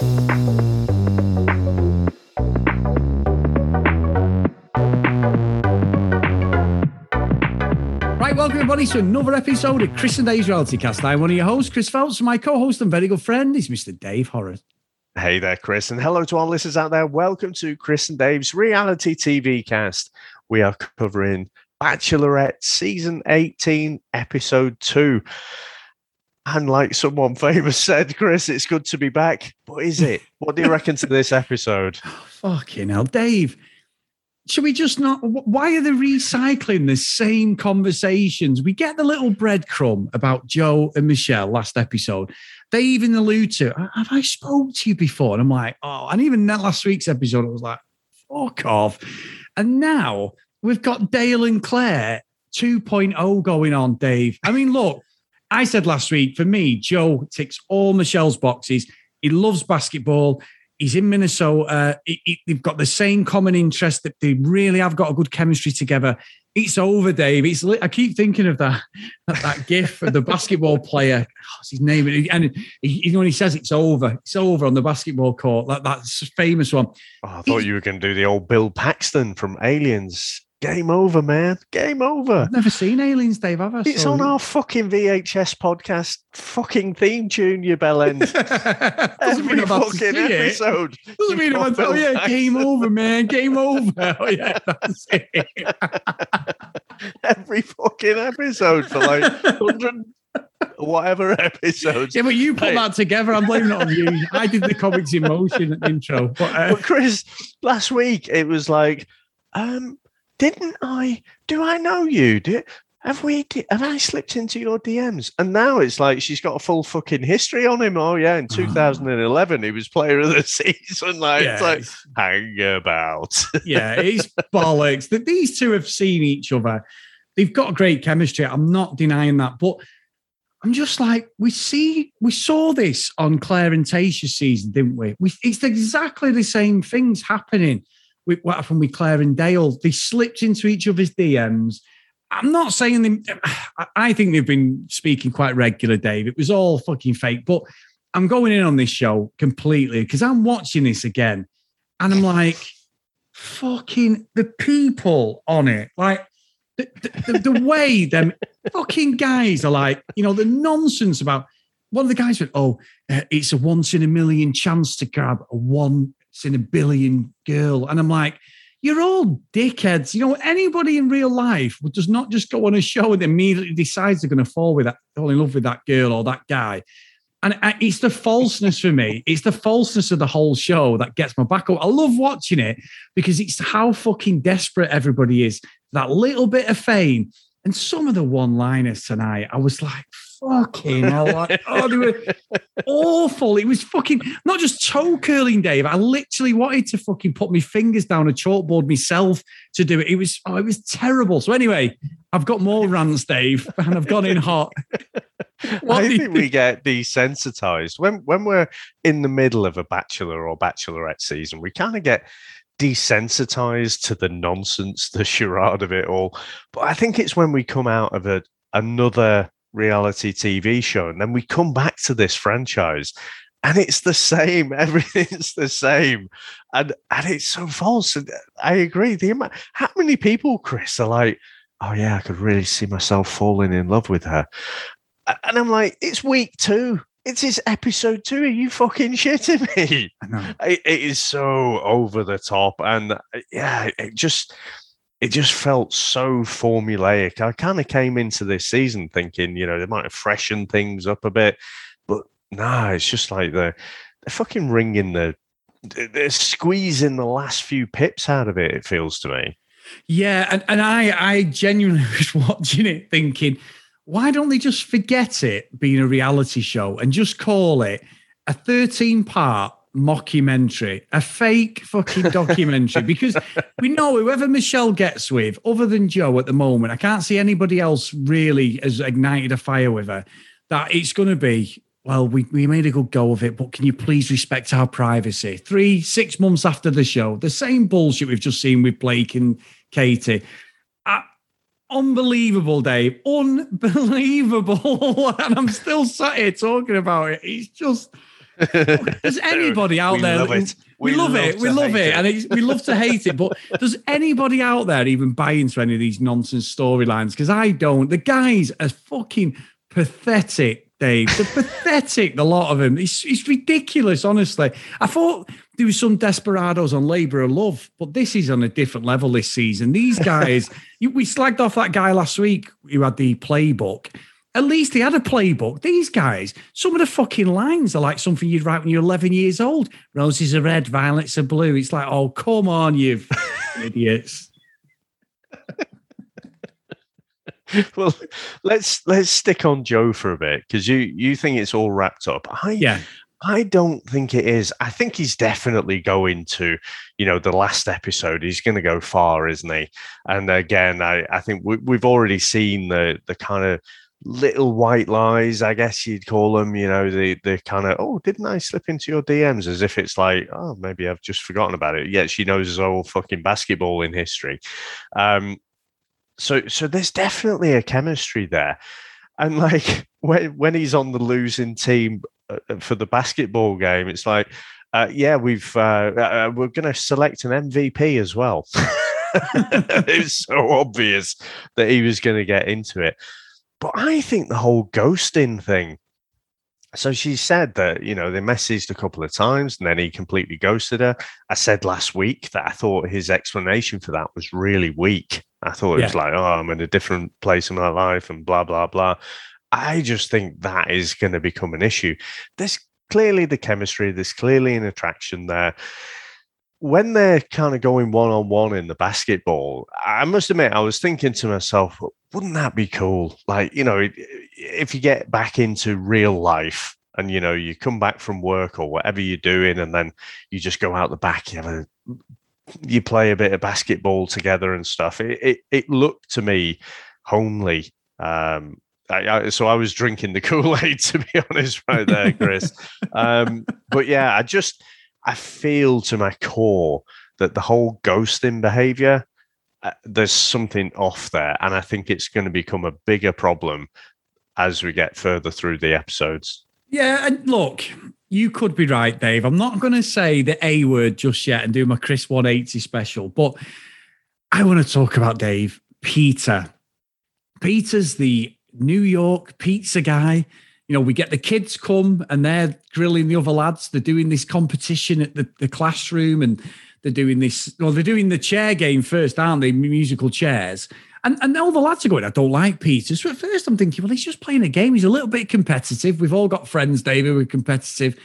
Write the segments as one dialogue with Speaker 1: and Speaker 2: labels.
Speaker 1: Right, welcome everybody to another episode of Chris and Dave's Reality Cast. I'm one of your hosts, Chris Phelps, my co-host and very good friend is Mr. Dave Horror.
Speaker 2: Hey there, Chris, and hello to our listeners out there. Welcome to Chris and Dave's reality TV cast. We are covering Bachelorette season 18, episode 2. And like someone famous said, Chris, it's good to be back. But is it? What do you reckon to this episode?
Speaker 1: Fucking hell, Dave. Should we just not? Why are they recycling the same conversations? We get the little breadcrumb about Joe and Michelle last episode. They even allude to, have I spoke to you before? And I'm like, oh, and even that last week's episode, I was like, fuck off. And now we've got Dale and Claire 2.0 going on, Dave. I mean, look, I said last week, for me, Joe ticks all Michelle's boxes. He loves basketball. He's in Minnesota. He, he, they've got the same common interest that they really have got a good chemistry together. It's over, Dave. It's I keep thinking of that that, that gif of the basketball player. What's his name? And he, when he says it's over, it's over on the basketball court. That that's famous one.
Speaker 2: Oh, I thought you were going to do the old Bill Paxton from Aliens. Game over, man. Game over.
Speaker 1: I've never seen Aliens, Dave, have I?
Speaker 2: It's so... on our fucking VHS podcast fucking theme tune, you bellend. Every fucking episode.
Speaker 1: It. Doesn't mean I'm oh yeah, game over, man. Game over. Oh yeah, that's it.
Speaker 2: Every fucking episode for like 100 whatever episodes.
Speaker 1: Yeah, but you put that together. I'm blaming it on you. I did the comics in motion intro. But, uh...
Speaker 2: but Chris, last week it was like, um, didn't I? Do I know you? Do, have we? Have I slipped into your DMs? And now it's like she's got a full fucking history on him. Oh yeah, in ah. 2011 he was player of the season. Like, yeah, it's like hang about.
Speaker 1: yeah, it's bollocks. That these two have seen each other. They've got great chemistry. I'm not denying that, but I'm just like, we see, we saw this on Claire and Tayshia's season, didn't we? we? It's exactly the same things happening with what happened with Claire and Dale. They slipped into each other's DMs. I'm not saying them. I think they've been speaking quite regular, Dave. It was all fucking fake, but I'm going in on this show completely because I'm watching this again, and I'm like, fucking the people on it, like the, the, the way them fucking guys are like, you know, the nonsense about. One of the guys said, "Oh, uh, it's a once in a million chance to grab a one in a billion girl. And I'm like, you're all dickheads. You know, anybody in real life does not just go on a show and immediately decides they're going to fall with that, fall in love with that girl or that guy. And it's the falseness for me. It's the falseness of the whole show that gets my back up. I love watching it because it's how fucking desperate everybody is. That little bit of fame. And some of the one liners tonight, I was like, fucking hell. Like, oh, they were awful. It was fucking not just toe curling, Dave. I literally wanted to fucking put my fingers down a chalkboard myself to do it. It was oh, it was terrible. So anyway, I've got more rants, Dave, and I've gone in hot.
Speaker 2: What I think we get desensitized when when we're in the middle of a bachelor or bachelorette season. We kind of get desensitized to the nonsense, the charade of it all. But I think it's when we come out of a another reality TV show. And then we come back to this franchise and it's the same. Everything's the same. And and it's so false. And I agree. The amount, how many people, Chris, are like, oh yeah, I could really see myself falling in love with her. And I'm like, it's week two. It's his episode two. Are you fucking shitting me? I know. It, it is so over the top. And uh, yeah, it just it just felt so formulaic. I kind of came into this season thinking, you know, they might have freshened things up a bit, but nah, it's just like they're, they're fucking wringing the, they're squeezing the last few pips out of it. It feels to me.
Speaker 1: Yeah, and, and I I genuinely was watching it thinking, why don't they just forget it being a reality show and just call it a 13 part mockumentary, a fake fucking documentary, because we know whoever Michelle gets with, other than Joe at the moment, I can't see anybody else really has ignited a fire with her. That it's going to be, well, we, we made a good go of it, but can you please respect our privacy? Three, six months after the show, the same bullshit we've just seen with Blake and Katie. Unbelievable, Dave. Unbelievable. and I'm still sat here talking about it. It's just Does anybody out
Speaker 2: we
Speaker 1: there?
Speaker 2: Love it.
Speaker 1: We, we love, love, it. We love it, it. and we love to hate it. But does anybody out there even buy into any of these nonsense storylines? Because I don't. The guys are fucking pathetic. Dave, they're pathetic. The lot of them. It's, it's ridiculous. Honestly, I thought there was some desperados on Labour of Love, but this is on a different level this season. These guys, we slagged off that guy last week who had the playbook. At least he had a playbook. These guys, some of the fucking lines are like something you'd write when you're 11 years old. Roses are red, violets are blue. It's like, oh, come on, you idiots.
Speaker 2: well, let's let's stick on Joe for a bit because you you think it's all wrapped up. I
Speaker 1: yeah.
Speaker 2: I don't think it is. I think he's definitely going to, you know, the last episode. He's going to go far, isn't he? And again, I, I think we, we've already seen the the kind of little white lies, I guess you'd call them, you know, the the kind of, oh, didn't I slip into your DMs? As if it's like, oh, maybe I've just forgotten about it. Yet she knows his whole fucking basketball in history. Um, so so there's definitely a chemistry there. And like when when he's on the losing team uh, uh, for the basketball game, it's like, uh, yeah, we've uh, uh we're going to select an MVP as well. it was so obvious that he was going to get into it. But I think the whole ghosting thing. So she said that, you know, they messaged a couple of times and then he completely ghosted her. I said last week that I thought his explanation for that was really weak. I thought it yeah. was like, oh, I'm in a different place in my life and blah, blah, blah. I just think that is going to become an issue. There's clearly the chemistry, there's clearly an attraction there when they're kind of going one on one in the basketball, I must admit, I was thinking to myself, wouldn't that be cool? Like, you know, if you get back into real life and, you know, you come back from work or whatever you're doing, and then you just go out the back, you have a, you play a bit of basketball together and stuff. It, it, it looked to me homely. Um, I, I, so I was drinking the Kool Aid, to be honest, right there, Chris. um, but yeah, I just, I feel to my core that the whole ghosting behavior, uh, there's something off there. And I think it's going to become a bigger problem as we get further through the episodes.
Speaker 1: Yeah. And look, you could be right, Dave. I'm not going to say the A word just yet and do my Chris 180 special, but I want to talk about Dave, Peter. Peter's the New York pizza guy you know, we get the kids come and they're grilling the other lads. They're doing this competition at the, the classroom and they're doing this, well, they're doing the chair game first, aren't they? Musical chairs. And, and all the lads are going, I don't like Peter. So at first I'm thinking, well, he's just playing a game. He's a little bit competitive. We've all got friends, David, we're competitive.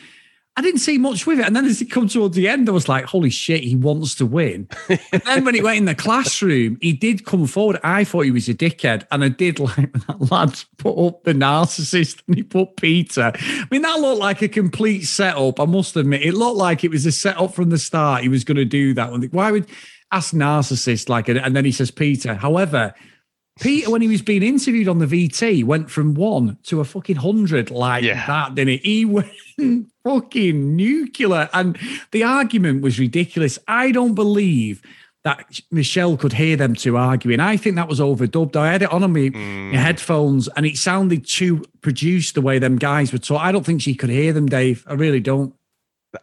Speaker 1: I didn't see much with it. And then as it come towards the end, I was like, holy shit, he wants to win. and then when he went in the classroom, he did come forward. I thought he was a dickhead. And I did like that lad put up the narcissist and he put Peter. I mean, that looked like a complete setup. I must admit, it looked like it was a setup from the start. He was going to do that. Why would ask narcissist like, it? and then he says Peter. However, Peter, when he was being interviewed on the VT, went from one to a fucking hundred like yeah. that, didn't he? He went fucking nuclear. And the argument was ridiculous. I don't believe that Michelle could hear them two arguing. I think that was overdubbed. I had it on my, mm. my headphones and it sounded too produced the way them guys were talking. I don't think she could hear them, Dave. I really don't.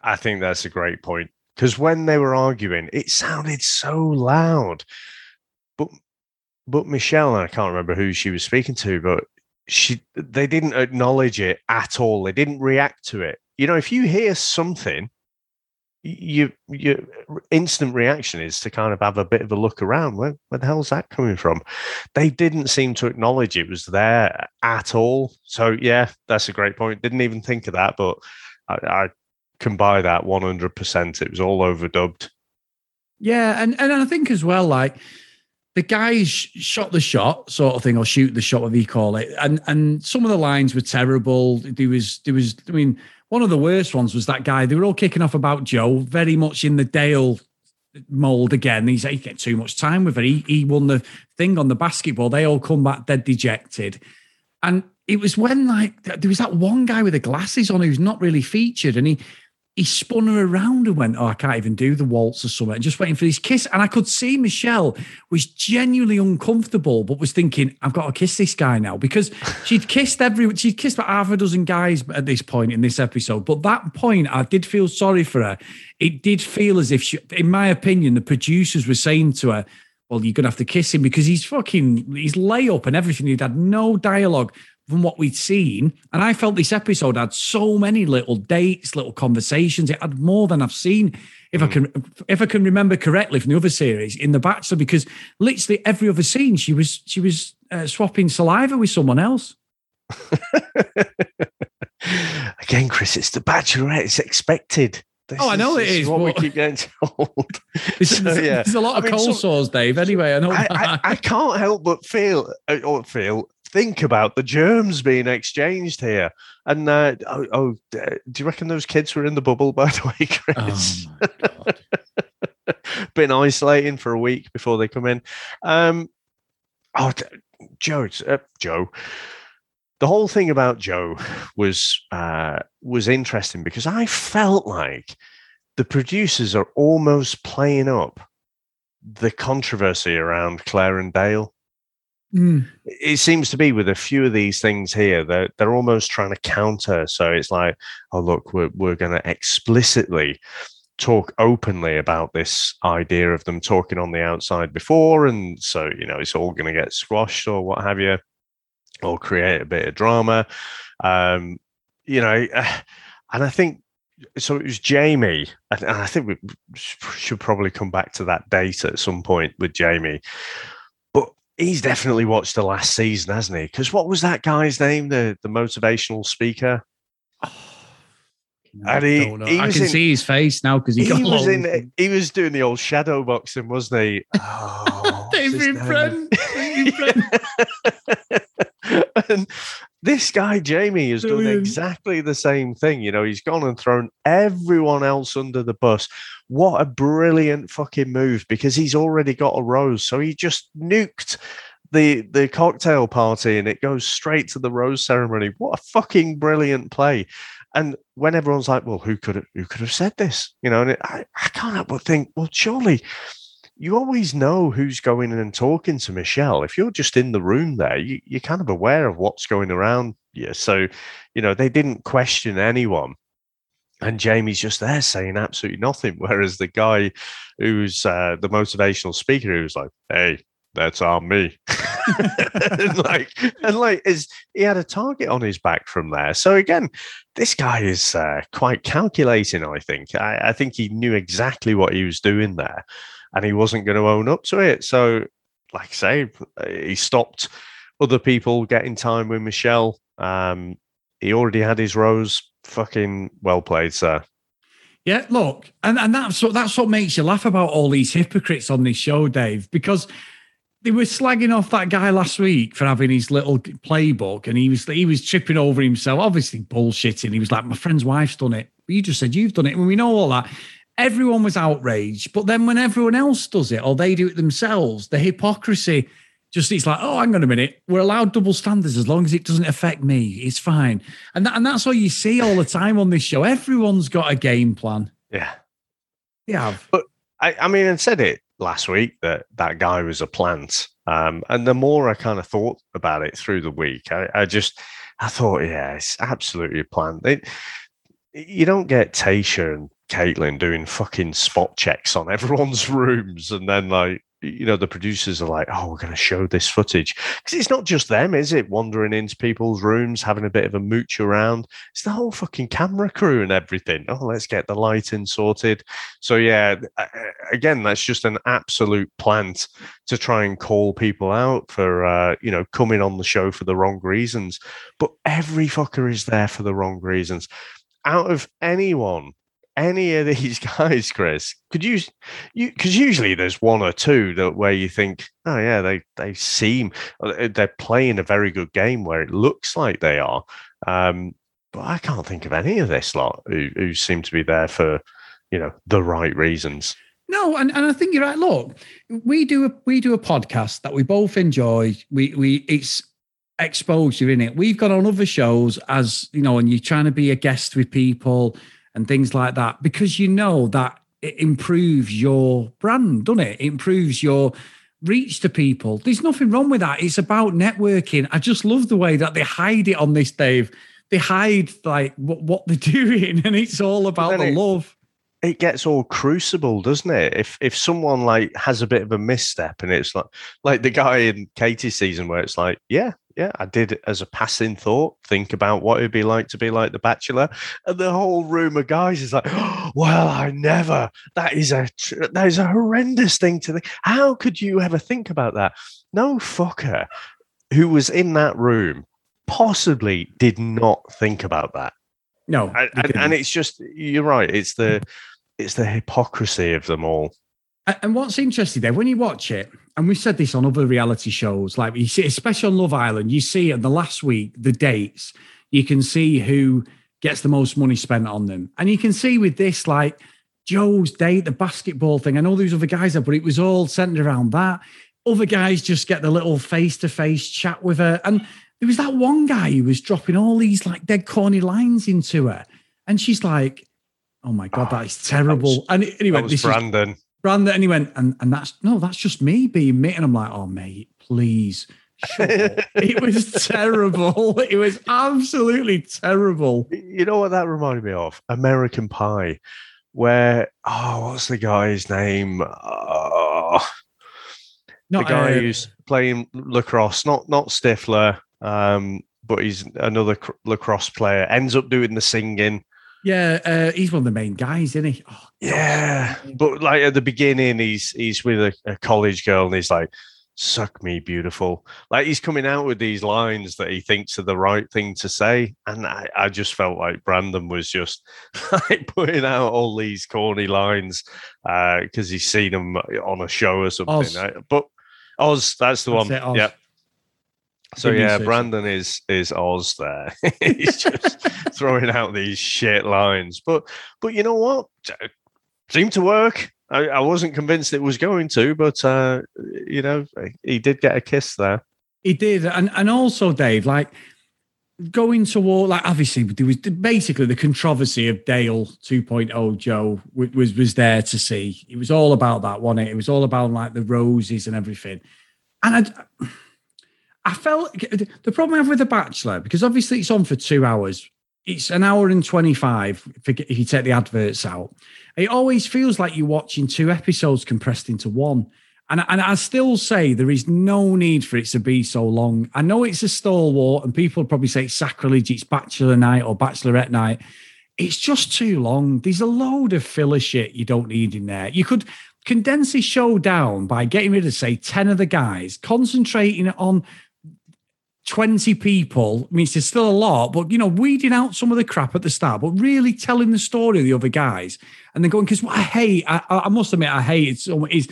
Speaker 2: I think that's a great point. Because when they were arguing, it sounded so loud. But Michelle, and I can't remember who she was speaking to, but she they didn't acknowledge it at all. They didn't react to it. You know, if you hear something, you your instant reaction is to kind of have a bit of a look around. Where, where the hell's that coming from? They didn't seem to acknowledge it was there at all. So yeah, that's a great point. Didn't even think of that, but I, I can buy that one hundred percent. It was all overdubbed.
Speaker 1: Yeah, and and I think as well, like the guys shot the shot, sort of thing, or shoot the shot, whatever you call it. And and some of the lines were terrible. There was there was, I mean, one of the worst ones was that guy. They were all kicking off about Joe, very much in the Dale mold again. He's he get too much time with it. He he won the thing on the basketball. They all come back dead dejected. And it was when like there was that one guy with the glasses on who's not really featured, and he he spun her around and went, Oh, I can't even do the waltz or something, and just waiting for his kiss. And I could see Michelle was genuinely uncomfortable, but was thinking, I've got to kiss this guy now because she'd kissed every, she'd kissed about half a dozen guys at this point in this episode. But that point, I did feel sorry for her. It did feel as if she, in my opinion, the producers were saying to her, well, you're gonna have to kiss him because he's fucking he's layup and everything. He'd had no dialogue from what we'd seen. And I felt this episode had so many little dates, little conversations. It had more than I've seen, if mm. I hmm. can if I can remember correctly from the other series in the Bachelor, because literally every other scene she was she was uh, swapping saliva with someone else.
Speaker 2: Again, Chris, it's the Bachelorette. It's expected.
Speaker 1: This oh, I know is, it is.
Speaker 2: What we keep getting told.
Speaker 1: so, yeah. There's a lot of I mean, cold sores, Dave. Anyway, I know. I,
Speaker 2: I, I, can't help but feel, uh, or feel, think about the germs being exchanged here. And uh, oh, oh, do you reckon those kids were in the bubble? By the way, Chris. Oh Been isolating for a week before they come in. Um, oh, Joe, uh, Joe the whole thing about Joe was uh, was interesting because I felt like the producers are almost playing up the controversy around Claire and Dale. Mm. It seems to be with a few of these things here, they're, they're almost trying to counter. So it's like, oh, look, we're, we're going to explicitly talk openly about this idea of them talking on the outside before. And so, you know, it's all going to get squashed or what have you or create a bit of drama. Um, you know, and I think so. It was Jamie, and I think we should probably come back to that date at some point with Jamie. He's definitely watched the last season, hasn't he? Because what was that guy's name? The the motivational speaker.
Speaker 1: and he, he I can in, see his face now because he, he
Speaker 2: was in. He was doing the old shadow boxing, wasn't he?
Speaker 1: Oh, David Brent.
Speaker 2: and this guy Jamie has done exactly the same thing. You know, he's gone and thrown everyone else under the bus. What a brilliant fucking move because he's already got a rose. So he just nuked the the cocktail party and it goes straight to the rose ceremony. What a fucking brilliant play. And when everyone's like, "Well, who could have, who could have said this?" You know, and it, I, I can't help but think, well, surely you always know who's going in and talking to Michelle. If you're just in the room there, you, you're kind of aware of what's going around you. So, you know, they didn't question anyone. And Jamie's just there saying absolutely nothing. Whereas the guy who's uh, the motivational speaker, who's like, hey, that's on me. and like, and like, is he had a target on his back from there? So again, this guy is uh, quite calculating. I think. I, I think he knew exactly what he was doing there and he wasn't going to own up to it. So, like I say, he stopped other people getting time with Michelle. Um, he already had his rose. Fucking well played, sir.
Speaker 1: Yeah, look, and, and that's what that's what makes you laugh about all these hypocrites on this show, Dave, because they were slagging off that guy last week for having his little playbook, and he was he was tripping over himself, obviously bullshitting. He was like, "My friend's wife's done it." But you just said you've done it, and we know all that everyone was outraged. But then when everyone else does it or they do it themselves, the hypocrisy just it's like, oh, hang on a minute, we're allowed double standards as long as it doesn't affect me. It's fine. And that, and that's all you see all the time on this show. Everyone's got a game plan.
Speaker 2: Yeah.
Speaker 1: Yeah.
Speaker 2: But I, I mean, I said it last week that that guy was a plant. Um, and the more I kind of thought about it through the week, I, I just I thought, yeah, it's absolutely a plant. It, you don't get Tayshia and Kaitlyn doing fucking spot checks on everyone's rooms, and then like you know the producers are like, "Oh, we're going to show this footage," because it's not just them, is it? Wandering into people's rooms, having a bit of a mooch around. It's the whole fucking camera crew and everything. Oh, let's get the lighting sorted. So yeah, again, that's just an absolute plant to try and call people out for uh, you know coming on the show for the wrong reasons. But every fucker is there for the wrong reasons. Out of anyone any of these guys, Chris, could you, you, because usually there's one or two that where you think, oh yeah, they they seem uh, they're playing a very good game where it looks like they are. Um, but I can't think of any of this lot who, who seem to be there for, you know, the right reasons.
Speaker 1: No, and, and I think you're right. Look, we do a we do a podcast that we both enjoy. We we it's exposure in it. We've got on other shows as you know, and you're trying to be a guest with people and things like that because you know that it improves your brand, doesn't it? It improves your reach to people. There's nothing wrong with that. It's about networking. I just love the way that they hide it on this, Dave. They hide like what, what they're doing, and it's all about the
Speaker 2: it,
Speaker 1: love.
Speaker 2: It gets all crucible, doesn't it? If if someone like has a bit of a misstep, and it's like like the guy in Katie's season where it's like, yeah, yeah, I did as a passing thought think about what it'd be like to be like The Bachelor, and the whole room of guys is like, oh, "Well, I never. That is a that is a horrendous thing to think. How could you ever think about that? No fucker who was in that room possibly did not think about that.
Speaker 1: No,
Speaker 2: and, and, and it's just you're right. It's the it's the hypocrisy of them all.
Speaker 1: And what's interesting there, when you watch it, and we said this on other reality shows, like you see, especially on Love Island, you see in the last week the dates, you can see who gets the most money spent on them, and you can see with this, like Joe's date, the basketball thing. I know there's other guys there, but it was all centered around that. Other guys just get the little face to face chat with her, and there was that one guy who was dropping all these like dead corny lines into her, and she's like, "Oh my god, oh, that is ah, terrible."
Speaker 2: That
Speaker 1: was, and anyway,
Speaker 2: this Brandon.
Speaker 1: Is, Brandon, and he went, and, and that's no, that's just me being me. And I'm like, oh, mate, please. it was terrible. It was absolutely terrible.
Speaker 2: You know what that reminded me of? American Pie, where, oh, what's the guy's name? Oh, not, the guy uh, who's playing lacrosse, not not Stifler, um, but he's another lacrosse player, ends up doing the singing.
Speaker 1: Yeah, uh, he's one of the main guys, isn't he? Oh,
Speaker 2: yeah, but like at the beginning, he's he's with a, a, college girl, and he's like, "Suck me, beautiful." Like he's coming out with these lines that he thinks are the right thing to say, and I, I just felt like Brandon was just like putting out all these corny lines because uh, he's seen them on a show or something. Oz. Right? But Oz, that's the that's one. Yeah. So yeah, Brandon is is Oz there. He's just throwing out these shit lines. But but you know what? Seemed to work. I, I wasn't convinced it was going to, but uh, you know, he did get a kiss there.
Speaker 1: He did, and and also Dave, like going to war, like obviously there was basically the controversy of Dale 2.0 Joe was was there to see. It was all about that, wasn't it? It was all about like the roses and everything. And I I felt the problem I have with The Bachelor, because obviously it's on for two hours, it's an hour and 25 if you take the adverts out. It always feels like you're watching two episodes compressed into one. And, and I still say there is no need for it to be so long. I know it's a stalwart, and people probably say it's sacrilege, it's bachelor night or bachelorette night. It's just too long. There's a load of filler shit you don't need in there. You could condense this show down by getting rid of, say, 10 of the guys, concentrating on 20 people. I mean, it's still a lot, but you know, weeding out some of the crap at the start, but really telling the story of the other guys and then going, because what I hate, I, I, must admit, I hate it so is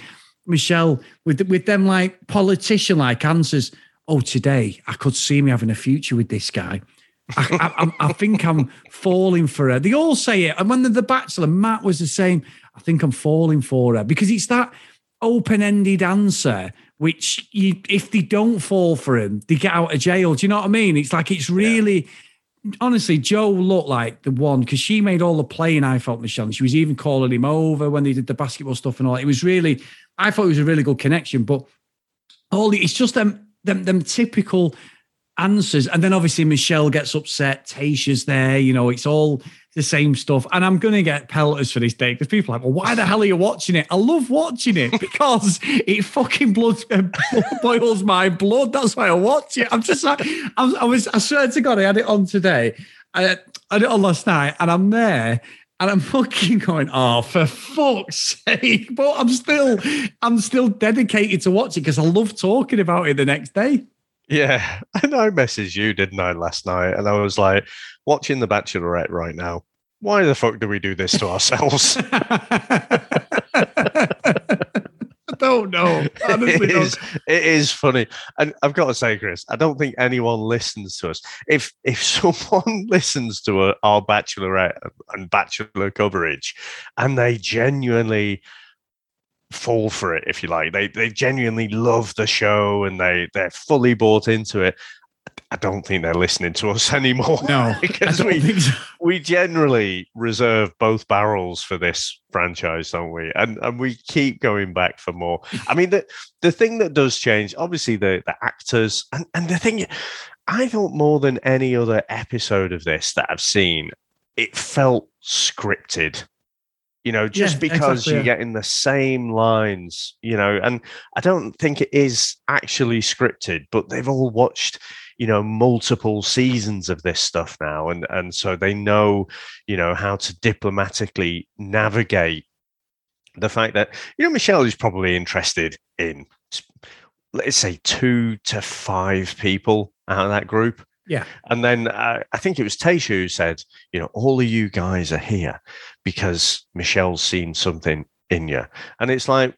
Speaker 1: Michelle with with them like politician like answers. Oh, today I could see me having a future with this guy. I, I, I, think I'm falling for her. They all say it. And when the, the Bachelor, Matt was the same. I think I'm falling for her because it's that open ended answer which you, if they don't fall for him, they get out of jail. Do you know what I mean? It's like it's really. Yeah. Honestly, Joe looked like the one because she made all the playing. I felt Michelle. She was even calling him over when they did the basketball stuff and all. It was really, I thought it was a really good connection. But all it's just them, them, them typical answers. And then obviously Michelle gets upset. Tayshia's there. You know, it's all the same stuff. And I'm going to get pelters for this day because people are like, well, why the hell are you watching it? I love watching it because it fucking blood uh, boils my blood. That's why I watch it. I'm just like, I, I was, I swear to God, I had it on today. I, I had it on last night and I'm there and I'm fucking going, oh, for fuck's sake. But I'm still, I'm still dedicated to watch it because I love talking about it the next day.
Speaker 2: Yeah, and I messaged you, didn't I, last night? And I was like, watching The Bachelorette right now. Why the fuck do we do this to ourselves?
Speaker 1: I don't know. Honestly,
Speaker 2: it, is, it is funny, and I've got to say, Chris, I don't think anyone listens to us. If if someone listens to a, our Bachelorette uh, and Bachelor coverage, and they genuinely fall for it, if you like. They they genuinely love the show and they they're fully bought into it. I don't think they're listening to us anymore.
Speaker 1: No,
Speaker 2: because we so. we generally reserve both barrels for this franchise, don't we? And and we keep going back for more. I mean, the the thing that does change, obviously, the the actors and and the thing. I thought more than any other episode of this that I've seen, it felt scripted you know just yeah, because exactly, you're yeah. getting the same lines you know and i don't think it is actually scripted but they've all watched you know multiple seasons of this stuff now and and so they know you know how to diplomatically navigate the fact that you know michelle is probably interested in let's say two to five people out of that group
Speaker 1: yeah.
Speaker 2: And then uh, I think it was Tayshia who said, you know, all of you guys are here because Michelle's seen something in you. And it's like,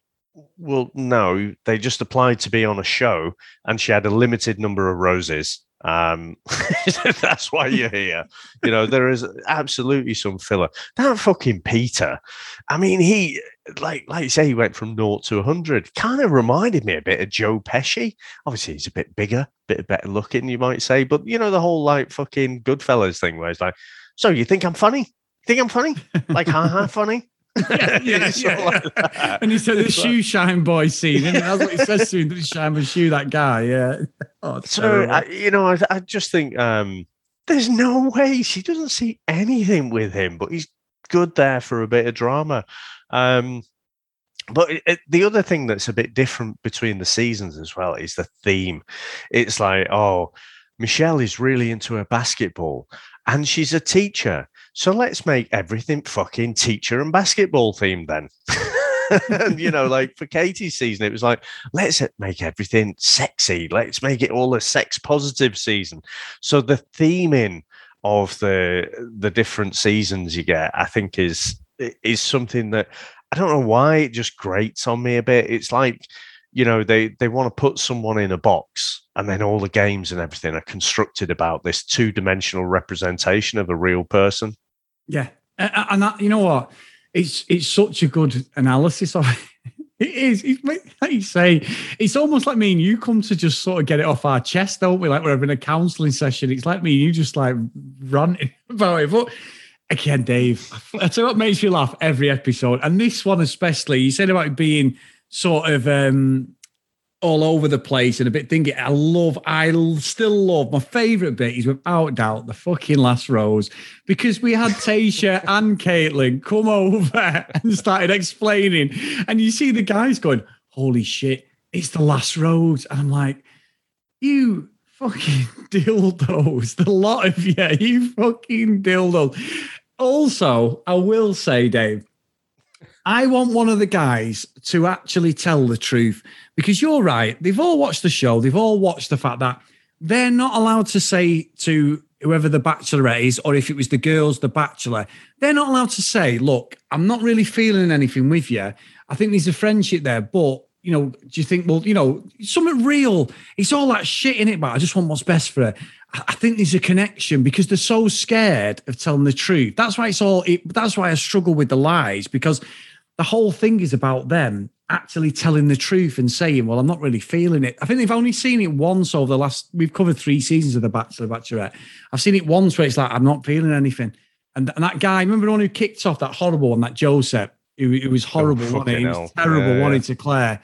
Speaker 2: well, no, they just applied to be on a show and she had a limited number of roses. Um, that's why you're here. You know, there is absolutely some filler. That fucking Peter, I mean, he, like, like you say, he went from naught to 100. Kind of reminded me a bit of Joe Pesci. Obviously, he's a bit bigger, a bit better looking, you might say. But, you know, the whole like fucking Goodfellas thing where it's like, so you think I'm funny? Think I'm funny? Like, ha ha, funny?
Speaker 1: Yeah, yeah, yeah. Like and he said the shoe shine boy scene, and that's what he says to him. Did he shine my shoe? That guy, yeah.
Speaker 2: Oh, so I, you know, I, I just think um, there's no way she doesn't see anything with him, but he's good there for a bit of drama. Um, but it, it, the other thing that's a bit different between the seasons as well is the theme. It's like, oh, Michelle is really into her basketball and she's a teacher. So let's make everything fucking teacher and basketball themed then. and you know, like for Katie's season, it was like, let's uh, make everything sexy. Let's make it all a sex positive season. So the theming of the the different seasons you get, I think is is something that I don't know why it just grates on me a bit. It's like you know they they want to put someone in a box and then all the games and everything are constructed about this two-dimensional representation of a real person
Speaker 1: yeah and that, you know what it's it's such a good analysis of it it is. It's, like you say, it's almost like me and you come to just sort of get it off our chest, don't we? Like we're having a counselling session. It's like me and you just like ranting about it. But again, Dave, you what makes you laugh every episode, and this one especially. You said about being sort of um, all over the place and a bit thingy. I love, I still love my favorite bit is without doubt the fucking last rose because we had Tayshia and Kaitlyn come over and started explaining, and you see the guys going, "Holy shit, it's the last rose," and I'm like, "You." Fucking dildos, the lot of you, you fucking dildos. Also, I will say, Dave, I want one of the guys to actually tell the truth because you're right. They've all watched the show. They've all watched the fact that they're not allowed to say to whoever the bachelorette is, or if it was the girls, the bachelor, they're not allowed to say, look, I'm not really feeling anything with you. I think there's a friendship there, but you know, do you think, well, you know, something real? It's all that shit in it, but I just want what's best for her. I think there's a connection because they're so scared of telling the truth. That's why it's all. It, that's why I struggle with the lies because the whole thing is about them actually telling the truth and saying, "Well, I'm not really feeling it." I think they've only seen it once over the last. We've covered three seasons of the Bachelor, Bachelorette. I've seen it once where it's like, "I'm not feeling anything," and, and that guy, remember the one who kicked off that horrible one, that Joseph, who it was oh, horrible, oh, He was terrible, yeah. wanted to Claire.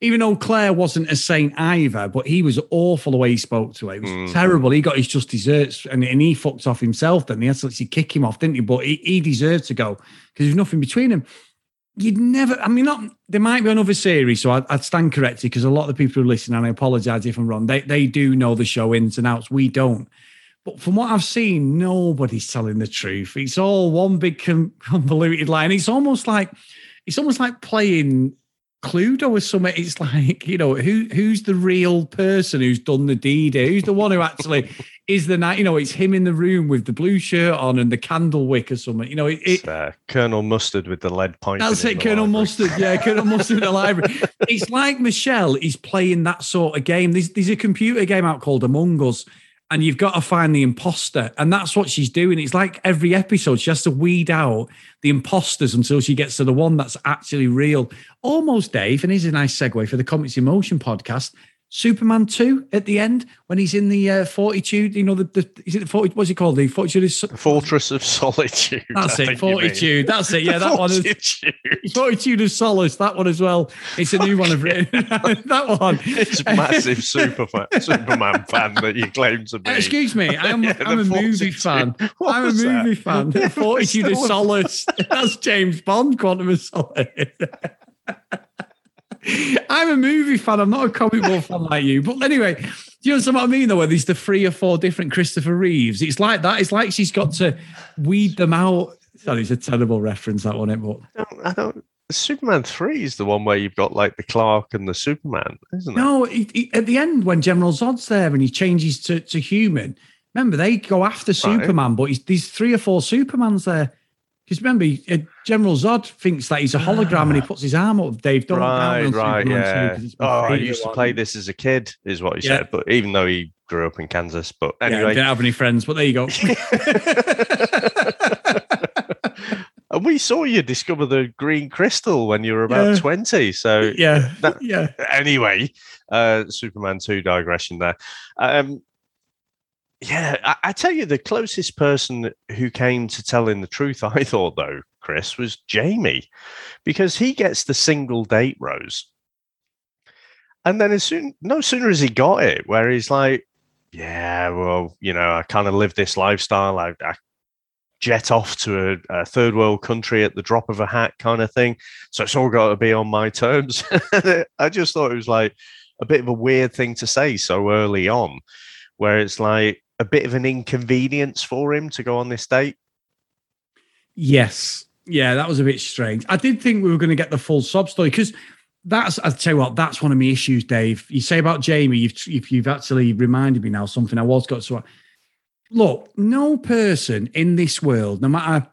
Speaker 1: Even though Claire wasn't a saint either, but he was awful the way he spoke to her. It was mm. terrible. He got his just desserts and, and he fucked off himself. Then he had to actually kick him off, didn't he? But he, he deserved to go because there's nothing between them you'd never. I mean, not there might be another series, so I'd, I'd stand corrected because a lot of the people who listen, and I apologise if I'm wrong, they they do know the show ins and outs. We don't. But from what I've seen, nobody's telling the truth. It's all one big convoluted line. It's almost like it's almost like playing Cluedo or something. It's like, you know, who who's the real person who's done the deed? Who's the one who actually is the night? You know, it's him in the room with the blue shirt on and the candle wick or something. You know, it, it
Speaker 2: uh, Colonel Mustard with the lead point.
Speaker 1: That's it, Colonel library. Mustard. Yeah, Colonel Mustard in the library. It's like Michelle is playing that sort of game. There's there's a computer game out called Among Us and you've got to find the imposter. And that's what she's doing. It's like every episode, she has to weed out the imposters until she gets to the one that's actually real. Almost, Dave, and here's a nice segue for the Comics in Motion podcast. Superman 2 at the end when he's in the uh, fortitude, you know, the, the is it the 40, what's it called? The fortitude is
Speaker 2: Fortress of Solitude.
Speaker 1: That's it, fortitude. That's it. Yeah, that one is Fortitude of Solace, that one as well. It's a new one I've written. that one.
Speaker 2: It's a massive Superman, Superman fan that you claim to be.
Speaker 1: Excuse me, I'm, yeah, I'm a movie fan. What I'm a movie that? fan. Yeah, Fortitude of Solace. That's James Bond, Quantum of Solace. I'm a movie fan. I'm not a comic book fan like you. But anyway, do you know what I mean? Though, where there's the three or four different Christopher Reeves. It's like that. It's like she's got to weed them out. Sorry, it's a terrible reference that one. It, but
Speaker 2: I don't, I don't. Superman three is the one where you've got like the Clark and the Superman, isn't it?
Speaker 1: No, it, it, at the end when General Zod's there and he changes to, to human. Remember, they go after Superman, right. but there's three or four Supermans there. Because remember, uh, General Zod thinks that he's a hologram and he puts his arm up. Dave, don't
Speaker 2: right, right, yeah. oh, I used to play this as a kid, is what he yeah. said. But even though he grew up in Kansas, but anyway, yeah,
Speaker 1: didn't have any friends. But there you go.
Speaker 2: and we saw you discover the green crystal when you were about yeah. 20 so
Speaker 1: yeah that, yeah
Speaker 2: anyway uh superman 2 digression there um yeah, I, I, tell you, the closest person who came to telling the truth, I thought, though, Chris, was Jamie, because he gets the single date rose. And then, as soon, no sooner has he got it, where he's like, yeah, well, you know, I kind of live this lifestyle. I, I jet off to a, a, third world country at the drop of a hat kind of thing. So it's all got to be on my terms. I just thought it was like a bit of a weird thing to say so early on, where it's like, a bit of an inconvenience for him to go on this date?
Speaker 1: Yes. Yeah, that was a bit strange. I did think we were going to get the full sob story because that's, I'll tell you what, that's one of my issues, Dave. You say about Jamie, you've, if you've actually reminded me now something I was got to. Look, no person in this world, no matter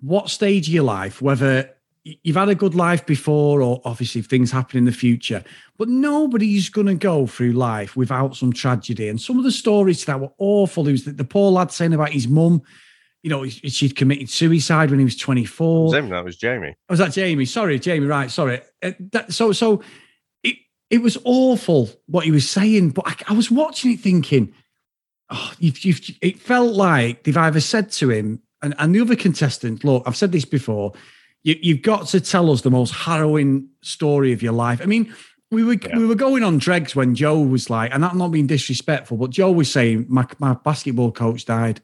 Speaker 1: what stage of your life, whether you've had a good life before, or obviously if things happen in the future, but nobody's going to go through life without some tragedy. And some of the stories that were awful. There was the, the poor lad saying about his mum, you know, she'd committed suicide when he was 24.
Speaker 2: Was him, that was Jamie.
Speaker 1: Oh, was that Jamie? Sorry, Jamie, right. Sorry. Uh, that, so, so it, it was awful what he was saying, but I, I was watching it thinking, oh, you've, you've, it felt like they've either said to him, and, and the other contestant, look, I've said this before, you, you've got to tell us the most harrowing story of your life. I mean, we were yeah. we were going on dregs when Joe was like, and I'm not being disrespectful, but Joe was saying my my basketball coach died,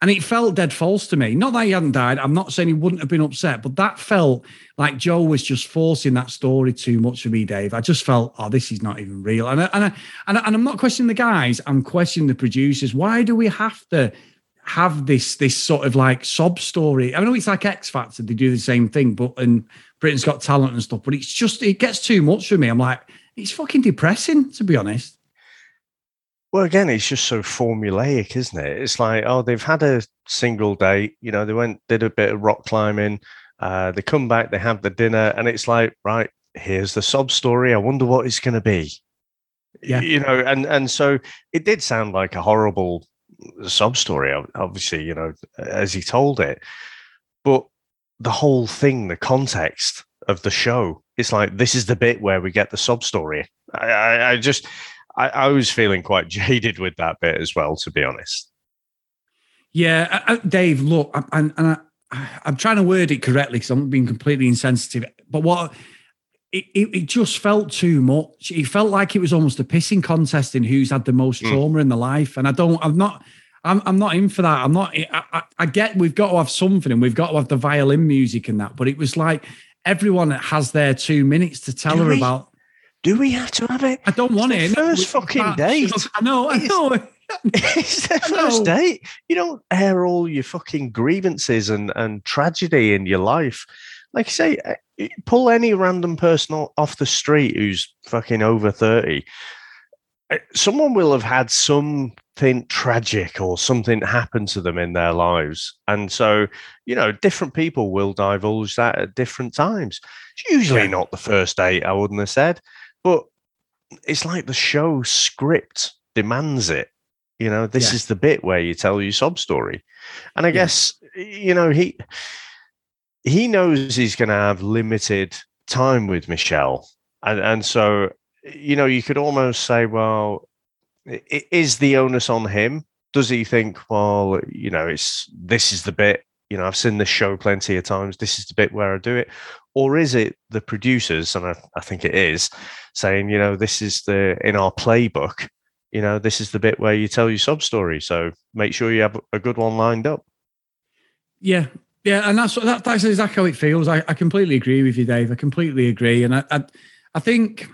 Speaker 1: and it felt dead false to me. Not that he hadn't died. I'm not saying he wouldn't have been upset, but that felt like Joe was just forcing that story too much for me, Dave. I just felt, oh, this is not even real. And I, and I, and, I, and I'm not questioning the guys. I'm questioning the producers. Why do we have to? Have this this sort of like sob story. I know it's like X Factor; they do the same thing, but and Britain's Got Talent and stuff. But it's just it gets too much for me. I'm like, it's fucking depressing to be honest.
Speaker 2: Well, again, it's just so formulaic, isn't it? It's like, oh, they've had a single date. You know, they went did a bit of rock climbing. Uh, they come back, they have the dinner, and it's like, right, here's the sob story. I wonder what it's going to be. Yeah, you know, and and so it did sound like a horrible sob story, obviously, you know, as he told it. But the whole thing, the context of the show, it's like this is the bit where we get the sob story. I, I, I just, I, I, was feeling quite jaded with that bit as well, to be honest.
Speaker 1: Yeah, uh, uh, Dave. Look, I, and I, I'm trying to word it correctly because I'm being completely insensitive. But what it, it, it, just felt too much. It felt like it was almost a pissing contest in who's had the most mm. trauma in the life. And I don't, I'm not, I'm, I'm not in for that. I'm not, I, I, I, get we've got to have something and we've got to have the violin music and that, but it was like everyone has their two minutes to tell do her we, about.
Speaker 2: Do we have to have it?
Speaker 1: I don't want it.
Speaker 2: First fucking date.
Speaker 1: I know, I know.
Speaker 2: it's their first date. You don't air all your fucking grievances and, and tragedy in your life. Like I say, pull any random person off the street who's fucking over 30 eh, someone will have had something tragic or something happen to them in their lives. And so you know different people will divulge that at different times. It's usually not the first date i wouldn't have said but it's like the show script demands it. You know this yeah. is the bit where you tell your sob story. And i yeah. guess you know he he knows he's going to have limited time with Michelle, and and so you know, you could almost say, well, is the onus on him? Does he think, well, you know, it's this is the bit, you know, I've seen this show plenty of times. This is the bit where I do it. Or is it the producers, and I, I think it is, saying, you know, this is the in our playbook, you know, this is the bit where you tell your sub story. So make sure you have a good one lined up.
Speaker 1: Yeah, yeah, and that's that, that's exactly how it feels. I, I completely agree with you, Dave. I completely agree, and I I, I think,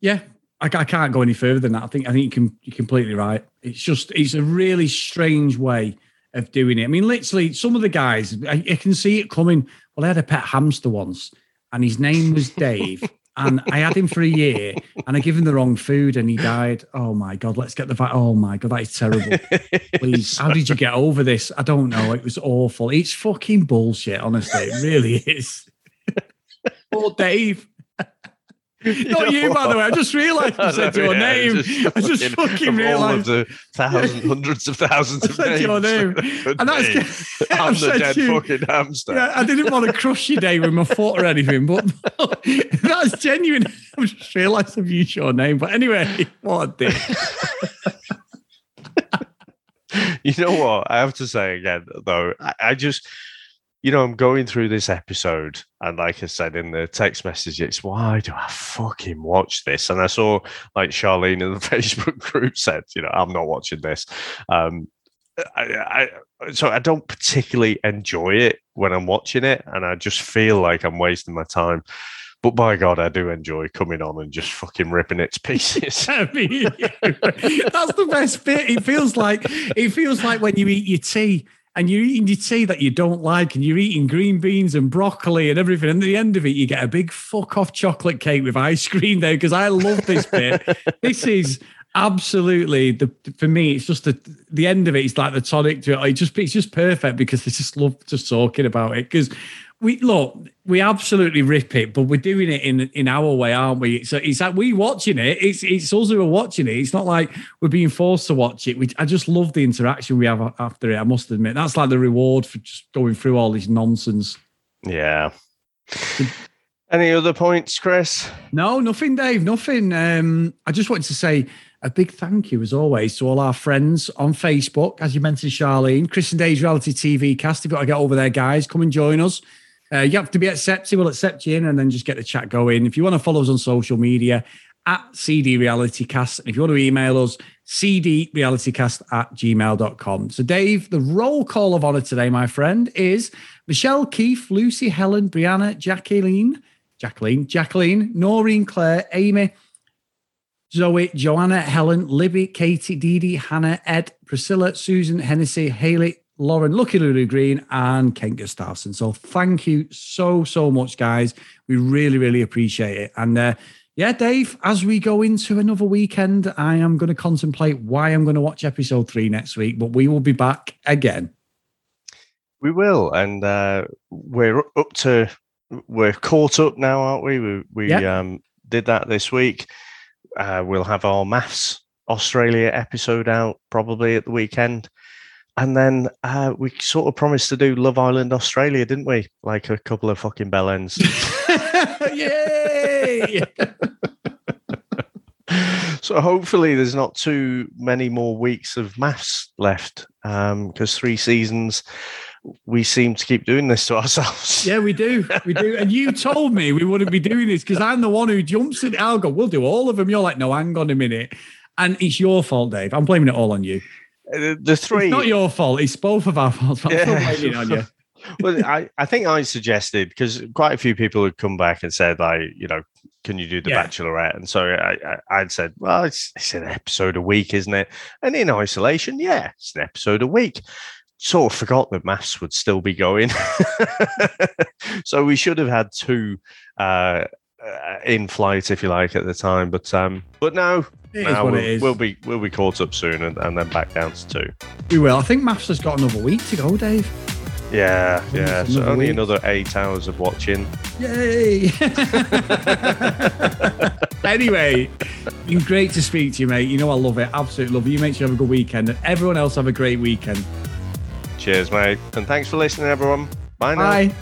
Speaker 1: yeah, I, I, can't go any further than that. I think I think you can you're completely right. It's just it's a really strange way of doing it. I mean, literally, some of the guys I, I can see it coming. Well, I had a pet hamster once, and his name was Dave and I had him for a year, and I gave him the wrong food, and he died. Oh my god, let's get the fact. Oh my god, that is terrible. Please, how did you get over this? I don't know. It was awful. It's fucking bullshit. Honestly, it really is. Poor Dave. Not you, by the way. I just realised I said your name. I just fucking realised.
Speaker 2: thousands, hundreds of thousands of names. your name.
Speaker 1: and that's,
Speaker 2: I'm the dead you, fucking hamster.
Speaker 1: Yeah, I didn't want to crush you, Dave, with my foot or anything, but that's genuine. I just realised I've used your name. But anyway, what a dick.
Speaker 2: you know what? I have to say again, though, I, I just you know, I'm going through this episode, and like I said in the text message, it's why do I fucking watch this? And I saw like Charlene in the Facebook group said, you know, I'm not watching this. Um, I, I, so I don't particularly enjoy it when I'm watching it, and I just feel like I'm wasting my time. But by God, I do enjoy coming on and just fucking ripping its pieces.
Speaker 1: I mean, that's the best bit. It feels like it feels like when you eat your tea and you're eating your tea that you don't like, and you're eating green beans and broccoli and everything. And at the end of it, you get a big fuck off chocolate cake with ice cream there because I love this bit. this is absolutely the for me. It's just the the end of it. It's like the tonic to it. It just it's just perfect because I just love just talking about it because we look, we absolutely rip it, but we're doing it in in our way, aren't we? So it's like we watching it. It's it's us who are watching it. It's not like we're being forced to watch it. We, I just love the interaction we have after it. I must admit, that's like the reward for just going through all this nonsense.
Speaker 2: Yeah. Any other points, Chris?
Speaker 1: No, nothing, Dave. Nothing. Um, I just wanted to say a big thank you, as always, to all our friends on Facebook. As you mentioned, Charlene, Chris and Dave's Reality TV cast. You've got to get over there, guys. Come and join us. Uh, you have to be accepted. We'll accept you in and then just get the chat going. If you want to follow us on social media, at CD Reality Cast. And if you want to email us, cdrealitycast at gmail.com. So, Dave, the roll call of honor today, my friend, is Michelle, Keith, Lucy, Helen, Brianna, Jacqueline, Jacqueline, Jacqueline, Noreen, Claire, Amy, Zoe, Joanna, Helen, Libby, Katie, Dee Dee, Hannah, Ed, Priscilla, Susan, Hennessy, Haley, Lauren, Lucky Lulu Green, and Kent Gustafson. So thank you so, so much, guys. We really, really appreciate it. And uh, yeah, Dave, as we go into another weekend, I am going to contemplate why I'm going to watch episode three next week, but we will be back again.
Speaker 2: We will. And uh, we're up to, we're caught up now, aren't we? We, we yep. um, did that this week. Uh, we'll have our MAFS Australia episode out probably at the weekend. And then uh, we sort of promised to do Love Island Australia, didn't we? Like a couple of fucking bellends.
Speaker 1: Yay!
Speaker 2: so hopefully there's not too many more weeks of MAFS left because um, three seasons we seem to keep doing this to ourselves.
Speaker 1: Yeah, we do. We do. And you told me we wouldn't be doing this because I'm the one who jumps in. I'll we'll do all of them. You're like, no, hang on a minute. And it's your fault, Dave. I'm blaming it all on you.
Speaker 2: Uh, the three.
Speaker 1: It's not your fault. It's both of our faults. I'm yeah. still on you.
Speaker 2: well, I, I think I suggested because quite a few people had come back and said, like, you know, can you do the yeah. Bachelorette? And so I, I, would said, well, it's, it's an episode a week, isn't it? And in isolation, yeah, it's an episode a week. Sort of forgot that MAFS would still be going. so we should have had two uh, uh, in flight, if you like, at the time. But um, but now, now we'll, we'll, be we'll be caught up soon and, and then back down to two.
Speaker 1: We will. I think MAFS has got another week to go, Dave.
Speaker 2: Yeah, yeah. So only week. another eight hours of watching.
Speaker 1: Yay! anyway, been great to speak to you, mate. You know I love it. Absolutely love it. You make sure you have a good weekend, and everyone else have a great weekend.
Speaker 2: Cheers, mate, and thanks for listening, everyone. Bye now.
Speaker 1: Bye.